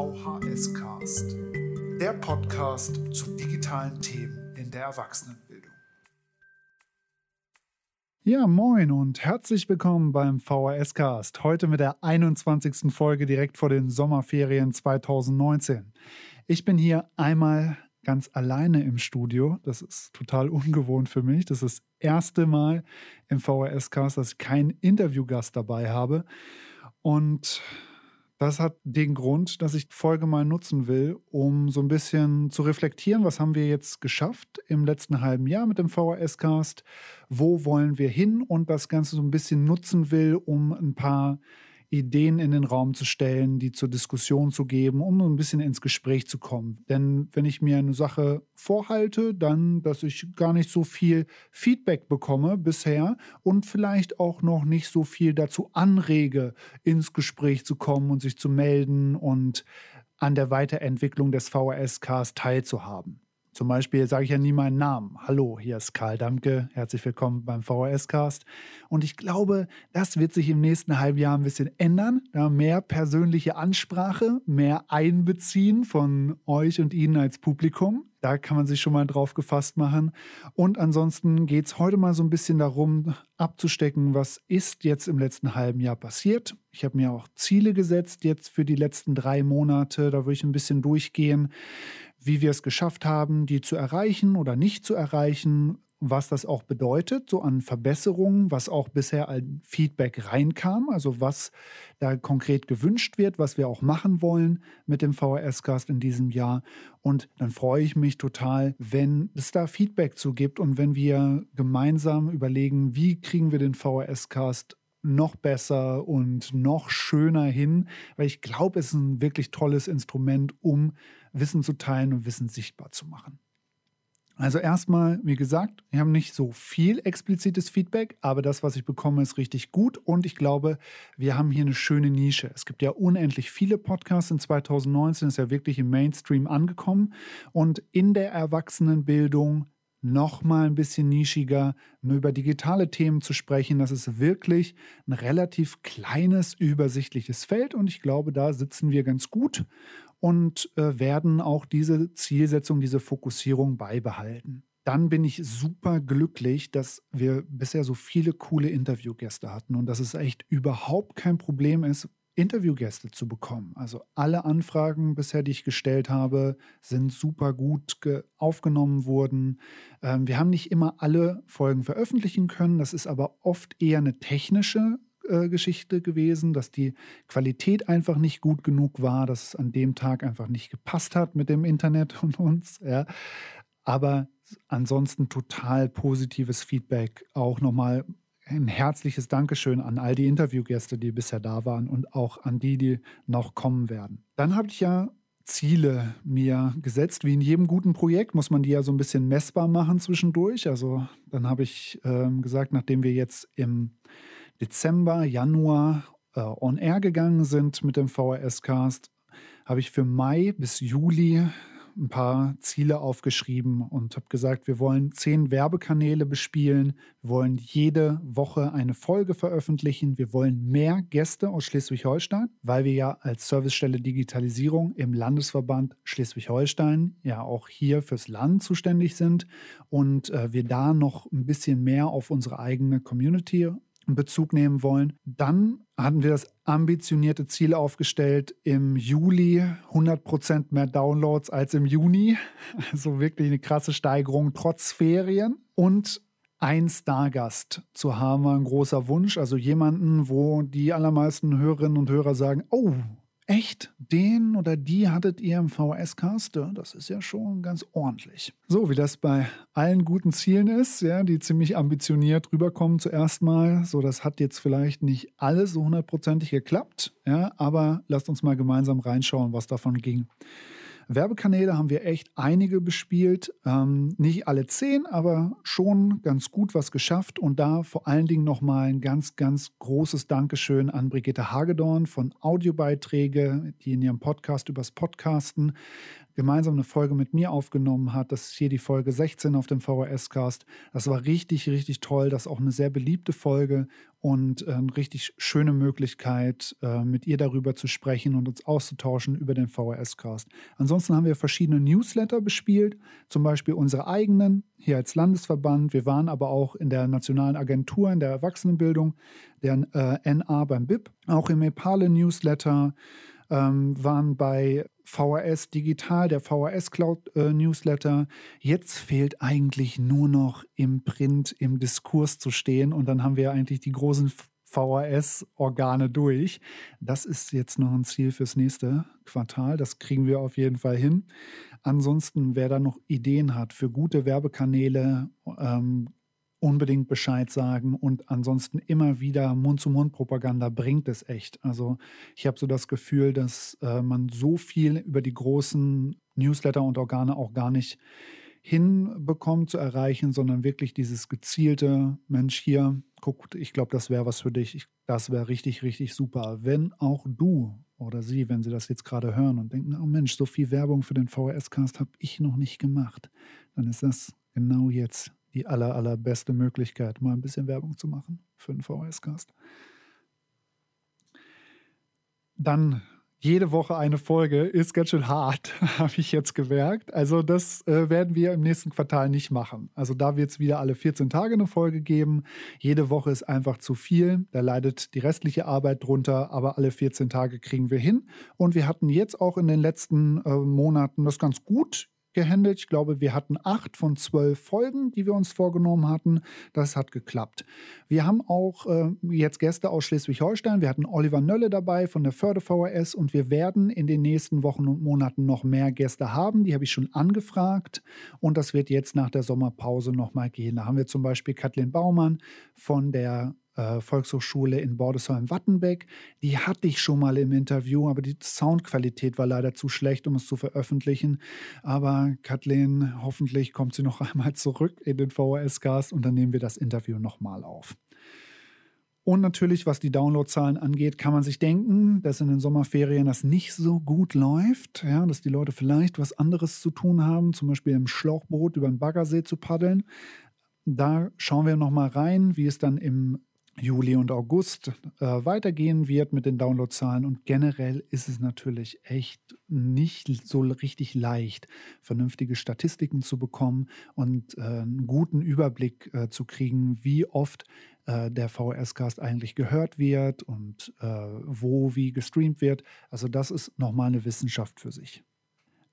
VHS Cast, der Podcast zu digitalen Themen in der Erwachsenenbildung. Ja, moin und herzlich willkommen beim VHS Cast. Heute mit der 21. Folge direkt vor den Sommerferien 2019. Ich bin hier einmal ganz alleine im Studio. Das ist total ungewohnt für mich. Das ist das erste Mal im VHS-Cast, dass ich keinen Interviewgast dabei habe. Und das hat den Grund, dass ich die Folge mal nutzen will, um so ein bisschen zu reflektieren, was haben wir jetzt geschafft im letzten halben Jahr mit dem VHS-Cast, wo wollen wir hin und das Ganze so ein bisschen nutzen will, um ein paar Ideen in den Raum zu stellen, die zur Diskussion zu geben, um ein bisschen ins Gespräch zu kommen. Denn wenn ich mir eine Sache vorhalte, dann, dass ich gar nicht so viel Feedback bekomme bisher und vielleicht auch noch nicht so viel dazu anrege, ins Gespräch zu kommen und sich zu melden und an der Weiterentwicklung des VHS-Cast teilzuhaben. Zum Beispiel sage ich ja nie meinen Namen. Hallo, hier ist Karl Damke. Herzlich willkommen beim VHS-Cast. Und ich glaube, das wird sich im nächsten halben Jahr ein bisschen ändern. Ja, mehr persönliche Ansprache, mehr Einbeziehen von euch und Ihnen als Publikum. Da kann man sich schon mal drauf gefasst machen. Und ansonsten geht es heute mal so ein bisschen darum, abzustecken, was ist jetzt im letzten halben Jahr passiert. Ich habe mir auch Ziele gesetzt jetzt für die letzten drei Monate. Da würde ich ein bisschen durchgehen wie wir es geschafft haben, die zu erreichen oder nicht zu erreichen, was das auch bedeutet, so an Verbesserungen, was auch bisher an Feedback reinkam, also was da konkret gewünscht wird, was wir auch machen wollen mit dem VHS-Cast in diesem Jahr. Und dann freue ich mich total, wenn es da Feedback zu gibt und wenn wir gemeinsam überlegen, wie kriegen wir den VHS-Cast noch besser und noch schöner hin, weil ich glaube, es ist ein wirklich tolles Instrument, um Wissen zu teilen und Wissen sichtbar zu machen. Also erstmal, wie gesagt, wir haben nicht so viel explizites Feedback, aber das, was ich bekomme, ist richtig gut und ich glaube, wir haben hier eine schöne Nische. Es gibt ja unendlich viele Podcasts in 2019, ist ja wirklich im Mainstream angekommen und in der Erwachsenenbildung noch mal ein bisschen nischiger, über digitale Themen zu sprechen. Das ist wirklich ein relativ kleines, übersichtliches Feld und ich glaube, da sitzen wir ganz gut und äh, werden auch diese Zielsetzung, diese Fokussierung beibehalten. Dann bin ich super glücklich, dass wir bisher so viele coole Interviewgäste hatten und dass es echt überhaupt kein Problem ist, Interviewgäste zu bekommen. Also alle Anfragen bisher, die ich gestellt habe, sind super gut aufgenommen worden. Ähm, wir haben nicht immer alle Folgen veröffentlichen können. Das ist aber oft eher eine technische äh, Geschichte gewesen, dass die Qualität einfach nicht gut genug war, dass es an dem Tag einfach nicht gepasst hat mit dem Internet und uns. Ja. Aber ansonsten total positives Feedback. Auch nochmal ein herzliches Dankeschön an all die Interviewgäste, die bisher da waren und auch an die, die noch kommen werden. Dann habe ich ja Ziele mir gesetzt. Wie in jedem guten Projekt muss man die ja so ein bisschen messbar machen zwischendurch. Also dann habe ich ähm, gesagt, nachdem wir jetzt im Dezember, Januar äh, on air gegangen sind mit dem VHS-Cast, habe ich für Mai bis Juli ein paar Ziele aufgeschrieben und habe gesagt, wir wollen zehn Werbekanäle bespielen, wir wollen jede Woche eine Folge veröffentlichen, wir wollen mehr Gäste aus Schleswig-Holstein, weil wir ja als Servicestelle Digitalisierung im Landesverband Schleswig-Holstein ja auch hier fürs Land zuständig sind und äh, wir da noch ein bisschen mehr auf unsere eigene Community Bezug nehmen wollen. Dann hatten wir das ambitionierte Ziel aufgestellt, im Juli 100% mehr Downloads als im Juni. Also wirklich eine krasse Steigerung trotz Ferien. Und ein Stargast zu haben, war ein großer Wunsch. Also jemanden, wo die allermeisten Hörerinnen und Hörer sagen, oh, Echt? Den oder die hattet ihr im VS-Cast? Das ist ja schon ganz ordentlich. So, wie das bei allen guten Zielen ist, ja, die ziemlich ambitioniert rüberkommen zuerst mal. So, das hat jetzt vielleicht nicht alles so hundertprozentig geklappt, ja, aber lasst uns mal gemeinsam reinschauen, was davon ging. Werbekanäle haben wir echt einige bespielt. Ähm, nicht alle zehn, aber schon ganz gut was geschafft. Und da vor allen Dingen nochmal ein ganz, ganz großes Dankeschön an Brigitte Hagedorn von Audiobeiträge, die in ihrem Podcast übers Podcasten gemeinsam eine Folge mit mir aufgenommen hat. Das ist hier die Folge 16 auf dem VHS-Cast. Das war richtig, richtig toll. Das ist auch eine sehr beliebte Folge und eine richtig schöne Möglichkeit, äh, mit ihr darüber zu sprechen und uns auszutauschen über den VHS-Cast. Ansonsten haben wir verschiedene Newsletter bespielt, zum Beispiel unsere eigenen hier als Landesverband. Wir waren aber auch in der Nationalen Agentur in der Erwachsenenbildung, der äh, NA beim BIP, auch im Epale-Newsletter ähm, waren bei VHS Digital, der VHS Cloud äh, Newsletter. Jetzt fehlt eigentlich nur noch im Print, im Diskurs zu stehen und dann haben wir eigentlich die großen VHS-Organe durch. Das ist jetzt noch ein Ziel fürs nächste Quartal. Das kriegen wir auf jeden Fall hin. Ansonsten, wer da noch Ideen hat für gute Werbekanäle, ähm, unbedingt Bescheid sagen und ansonsten immer wieder Mund-zu-Mund-Propaganda bringt es echt. Also ich habe so das Gefühl, dass äh, man so viel über die großen Newsletter und Organe auch gar nicht hinbekommt zu erreichen, sondern wirklich dieses gezielte Mensch hier, guckt, ich glaube, das wäre was für dich. Ich, das wäre richtig, richtig super. Wenn auch du oder sie, wenn sie das jetzt gerade hören und denken, oh Mensch, so viel Werbung für den VHS-Cast habe ich noch nicht gemacht, dann ist das genau jetzt die aller, allerbeste Möglichkeit, mal ein bisschen Werbung zu machen für einen VHS-Cast. Dann jede Woche eine Folge ist ganz schön hart, habe ich jetzt gemerkt. Also das äh, werden wir im nächsten Quartal nicht machen. Also da wird es wieder alle 14 Tage eine Folge geben. Jede Woche ist einfach zu viel. Da leidet die restliche Arbeit drunter, aber alle 14 Tage kriegen wir hin. Und wir hatten jetzt auch in den letzten äh, Monaten das ganz gut gehandelt. Ich glaube, wir hatten acht von zwölf Folgen, die wir uns vorgenommen hatten. Das hat geklappt. Wir haben auch äh, jetzt Gäste aus Schleswig-Holstein. Wir hatten Oliver Nölle dabei von der Förde VHS und wir werden in den nächsten Wochen und Monaten noch mehr Gäste haben. Die habe ich schon angefragt und das wird jetzt nach der Sommerpause nochmal gehen. Da haben wir zum Beispiel Kathleen Baumann von der äh, Volkshochschule in Bordesholm-Wattenbeck. Die hatte ich schon mal im Interview, aber die Soundqualität war leider zu schlecht, um es zu veröffentlichen. Aber Kathleen, hoffentlich kommt sie noch einmal zurück in den VHS-Cast und dann nehmen wir das Interview nochmal auf. Und natürlich, was die Downloadzahlen angeht, kann man sich denken, dass in den Sommerferien das nicht so gut läuft, ja, dass die Leute vielleicht was anderes zu tun haben, zum Beispiel im Schlauchboot über den Baggersee zu paddeln. Da schauen wir nochmal rein, wie es dann im Juli und August äh, weitergehen wird mit den Downloadzahlen. Und generell ist es natürlich echt nicht so richtig leicht, vernünftige Statistiken zu bekommen und äh, einen guten Überblick äh, zu kriegen, wie oft äh, der VHS-Cast eigentlich gehört wird und äh, wo wie gestreamt wird. Also das ist nochmal eine Wissenschaft für sich.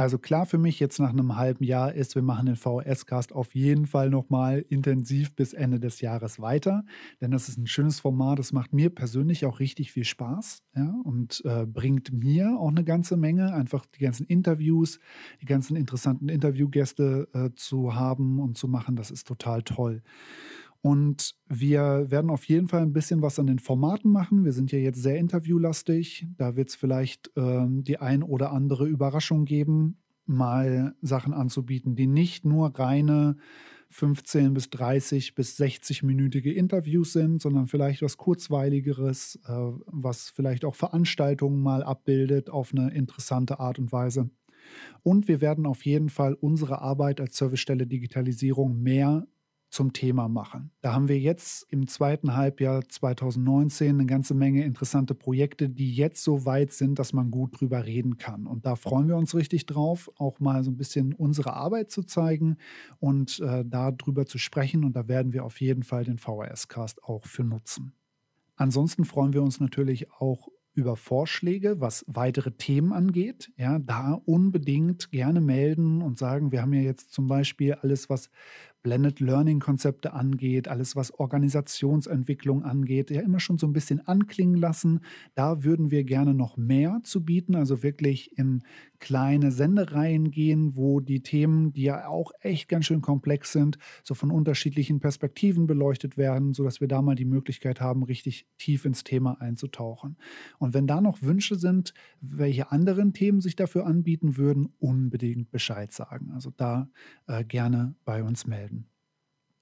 Also klar für mich jetzt nach einem halben Jahr ist, wir machen den VHS-Cast auf jeden Fall nochmal intensiv bis Ende des Jahres weiter, denn das ist ein schönes Format, das macht mir persönlich auch richtig viel Spaß ja, und äh, bringt mir auch eine ganze Menge, einfach die ganzen Interviews, die ganzen interessanten Interviewgäste äh, zu haben und zu machen, das ist total toll. Und wir werden auf jeden Fall ein bisschen was an den Formaten machen. Wir sind ja jetzt sehr interviewlastig. Da wird es vielleicht ähm, die ein oder andere Überraschung geben, mal Sachen anzubieten, die nicht nur reine 15 bis 30 bis 60-minütige Interviews sind, sondern vielleicht was kurzweiligeres, äh, was vielleicht auch Veranstaltungen mal abbildet auf eine interessante Art und Weise. Und wir werden auf jeden Fall unsere Arbeit als Servicestelle Digitalisierung mehr zum Thema machen. Da haben wir jetzt im zweiten Halbjahr 2019 eine ganze Menge interessante Projekte, die jetzt so weit sind, dass man gut drüber reden kann. Und da freuen wir uns richtig drauf, auch mal so ein bisschen unsere Arbeit zu zeigen und äh, darüber zu sprechen. Und da werden wir auf jeden Fall den VHS-Cast auch für nutzen. Ansonsten freuen wir uns natürlich auch über Vorschläge, was weitere Themen angeht. Ja, da unbedingt gerne melden und sagen, wir haben ja jetzt zum Beispiel alles, was Blended Learning Konzepte angeht, alles was Organisationsentwicklung angeht, ja immer schon so ein bisschen anklingen lassen. Da würden wir gerne noch mehr zu bieten, also wirklich in kleine Sendereien gehen, wo die Themen, die ja auch echt ganz schön komplex sind, so von unterschiedlichen Perspektiven beleuchtet werden, sodass wir da mal die Möglichkeit haben, richtig tief ins Thema einzutauchen. Und wenn da noch Wünsche sind, welche anderen Themen sich dafür anbieten würden, unbedingt Bescheid sagen. Also da äh, gerne bei uns melden.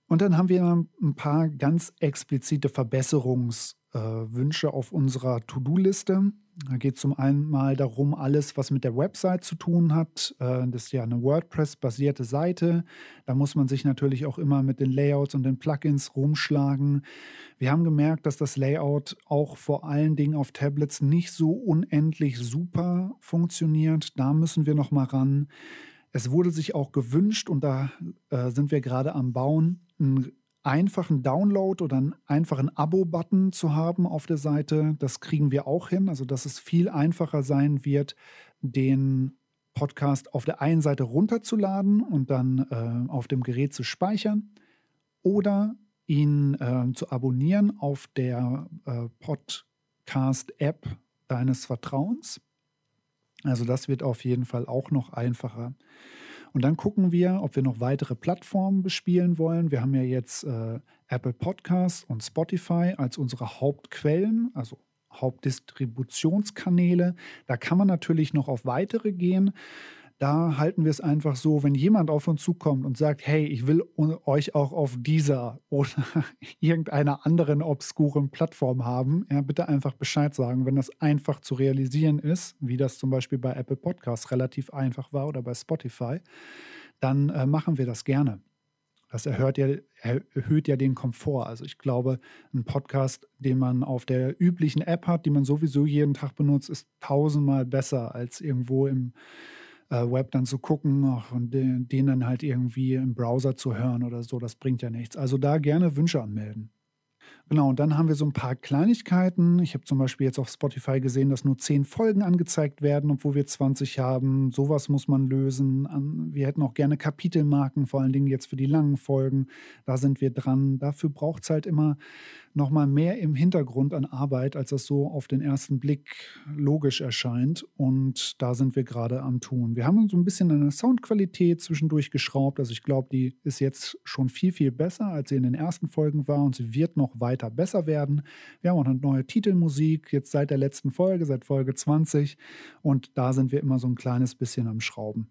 Und dann haben wir ein paar ganz explizite Verbesserungswünsche äh, auf unserer To-Do-Liste. Da geht es zum einen mal darum, alles, was mit der Website zu tun hat. Äh, das ist ja eine WordPress-basierte Seite. Da muss man sich natürlich auch immer mit den Layouts und den Plugins rumschlagen. Wir haben gemerkt, dass das Layout auch vor allen Dingen auf Tablets nicht so unendlich super funktioniert. Da müssen wir noch mal ran. Es wurde sich auch gewünscht, und da äh, sind wir gerade am Bauen, ein einfachen Download oder einen einfachen Abo-Button zu haben auf der Seite. Das kriegen wir auch hin. Also, dass es viel einfacher sein wird, den Podcast auf der einen Seite runterzuladen und dann äh, auf dem Gerät zu speichern oder ihn äh, zu abonnieren auf der äh, Podcast-App deines Vertrauens. Also das wird auf jeden Fall auch noch einfacher. Und dann gucken wir, ob wir noch weitere Plattformen bespielen wollen. Wir haben ja jetzt äh, Apple Podcasts und Spotify als unsere Hauptquellen, also Hauptdistributionskanäle. Da kann man natürlich noch auf weitere gehen. Da halten wir es einfach so, wenn jemand auf uns zukommt und sagt, hey, ich will euch auch auf dieser oder irgendeiner anderen obskuren Plattform haben, ja, bitte einfach Bescheid sagen, wenn das einfach zu realisieren ist, wie das zum Beispiel bei Apple Podcasts relativ einfach war oder bei Spotify, dann äh, machen wir das gerne. Das erhöht ja, erhöht ja den Komfort. Also ich glaube, ein Podcast, den man auf der üblichen App hat, die man sowieso jeden Tag benutzt, ist tausendmal besser als irgendwo im äh, Web dann zu gucken und den, den dann halt irgendwie im Browser zu hören oder so, das bringt ja nichts. Also da gerne Wünsche anmelden. Genau, und dann haben wir so ein paar Kleinigkeiten. Ich habe zum Beispiel jetzt auf Spotify gesehen, dass nur 10 Folgen angezeigt werden, obwohl wir 20 haben. Sowas muss man lösen. Wir hätten auch gerne Kapitelmarken, vor allen Dingen jetzt für die langen Folgen. Da sind wir dran. Dafür braucht es halt immer noch mal mehr im Hintergrund an Arbeit, als das so auf den ersten Blick logisch erscheint. Und da sind wir gerade am Tun. Wir haben so ein bisschen eine Soundqualität zwischendurch geschraubt. Also ich glaube, die ist jetzt schon viel, viel besser, als sie in den ersten Folgen war. Und sie wird noch weiter besser werden. Wir haben auch eine neue Titelmusik, jetzt seit der letzten Folge, seit Folge 20. Und da sind wir immer so ein kleines bisschen am Schrauben.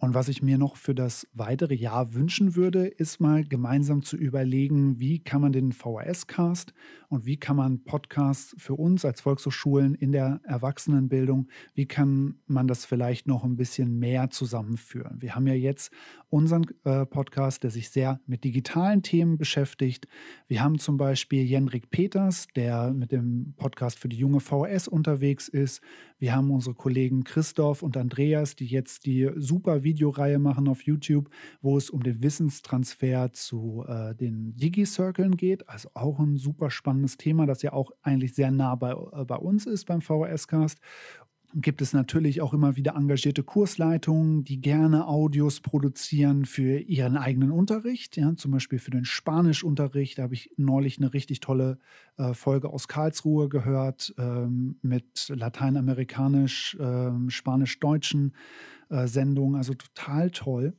Und was ich mir noch für das weitere Jahr wünschen würde, ist mal gemeinsam zu überlegen, wie kann man den VHS-Cast und wie kann man Podcasts für uns als Volkshochschulen in der Erwachsenenbildung, wie kann man das vielleicht noch ein bisschen mehr zusammenführen? Wir haben ja jetzt unseren äh, Podcast, der sich sehr mit digitalen Themen beschäftigt. Wir haben zum Beispiel Jenrik Peters, der mit dem Podcast für die junge VHS unterwegs ist. Wir haben unsere Kollegen Christoph und Andreas, die jetzt die super Videoreihe machen auf YouTube, wo es um den Wissenstransfer zu äh, den Digi-Circlen geht. Also auch ein super spannendes Thema, das ja auch eigentlich sehr nah bei, äh, bei uns ist beim VHS-Cast gibt es natürlich auch immer wieder engagierte Kursleitungen, die gerne Audios produzieren für ihren eigenen Unterricht. Ja, zum Beispiel für den Spanischunterricht. Da habe ich neulich eine richtig tolle äh, Folge aus Karlsruhe gehört ähm, mit lateinamerikanisch, äh, spanisch-deutschen äh, Sendungen. Also total toll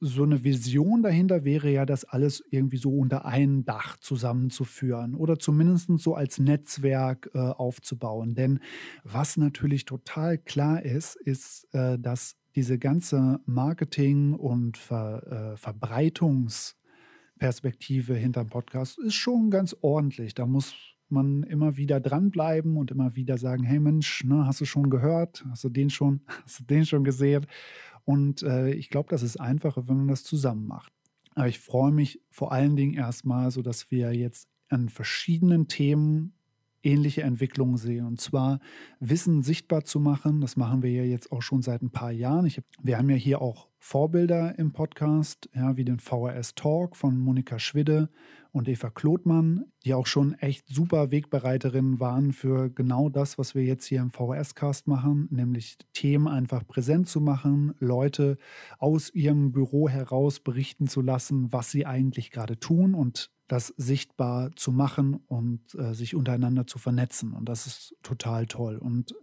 so eine Vision dahinter wäre ja, das alles irgendwie so unter ein Dach zusammenzuführen oder zumindest so als Netzwerk äh, aufzubauen. Denn was natürlich total klar ist, ist, äh, dass diese ganze Marketing- und Ver, äh, Verbreitungsperspektive hinterm Podcast ist schon ganz ordentlich. Da muss man immer wieder dranbleiben und immer wieder sagen, hey Mensch, ne, hast du schon gehört? Hast du den schon, hast du den schon gesehen? Und äh, ich glaube, das ist einfacher, wenn man das zusammen macht. Aber ich freue mich vor allen Dingen erstmal, so dass wir jetzt an verschiedenen Themen ähnliche Entwicklungen sehen. Und zwar Wissen sichtbar zu machen. Das machen wir ja jetzt auch schon seit ein paar Jahren. Ich, wir haben ja hier auch Vorbilder im Podcast, ja, wie den VRS Talk von Monika Schwidde und Eva Klotmann, die auch schon echt super Wegbereiterinnen waren für genau das, was wir jetzt hier im VHS-Cast machen, nämlich Themen einfach präsent zu machen, Leute aus ihrem Büro heraus berichten zu lassen, was sie eigentlich gerade tun und das sichtbar zu machen und äh, sich untereinander zu vernetzen. Und das ist total toll. Und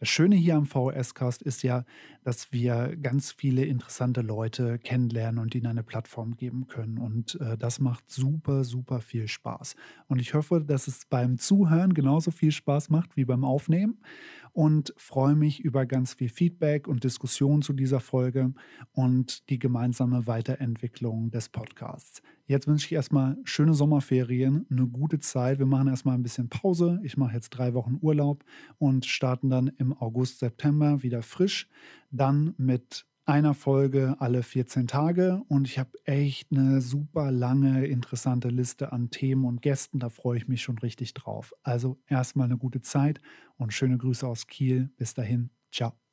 das Schöne hier am VHS-Cast ist ja, dass wir ganz viele interessante Leute kennenlernen und ihnen eine Plattform geben können. Und äh, das macht super, super viel Spaß. Und ich hoffe, dass es beim Zuhören genauso viel Spaß macht wie beim Aufnehmen. Und freue mich über ganz viel Feedback und Diskussion zu dieser Folge und die gemeinsame Weiterentwicklung des Podcasts. Jetzt wünsche ich erstmal schöne Sommerferien, eine gute Zeit. Wir machen erstmal ein bisschen Pause. Ich mache jetzt drei Wochen Urlaub und starten dann im August, September wieder frisch. Dann mit einer Folge alle 14 Tage und ich habe echt eine super lange, interessante Liste an Themen und Gästen. Da freue ich mich schon richtig drauf. Also erstmal eine gute Zeit und schöne Grüße aus Kiel. Bis dahin, ciao.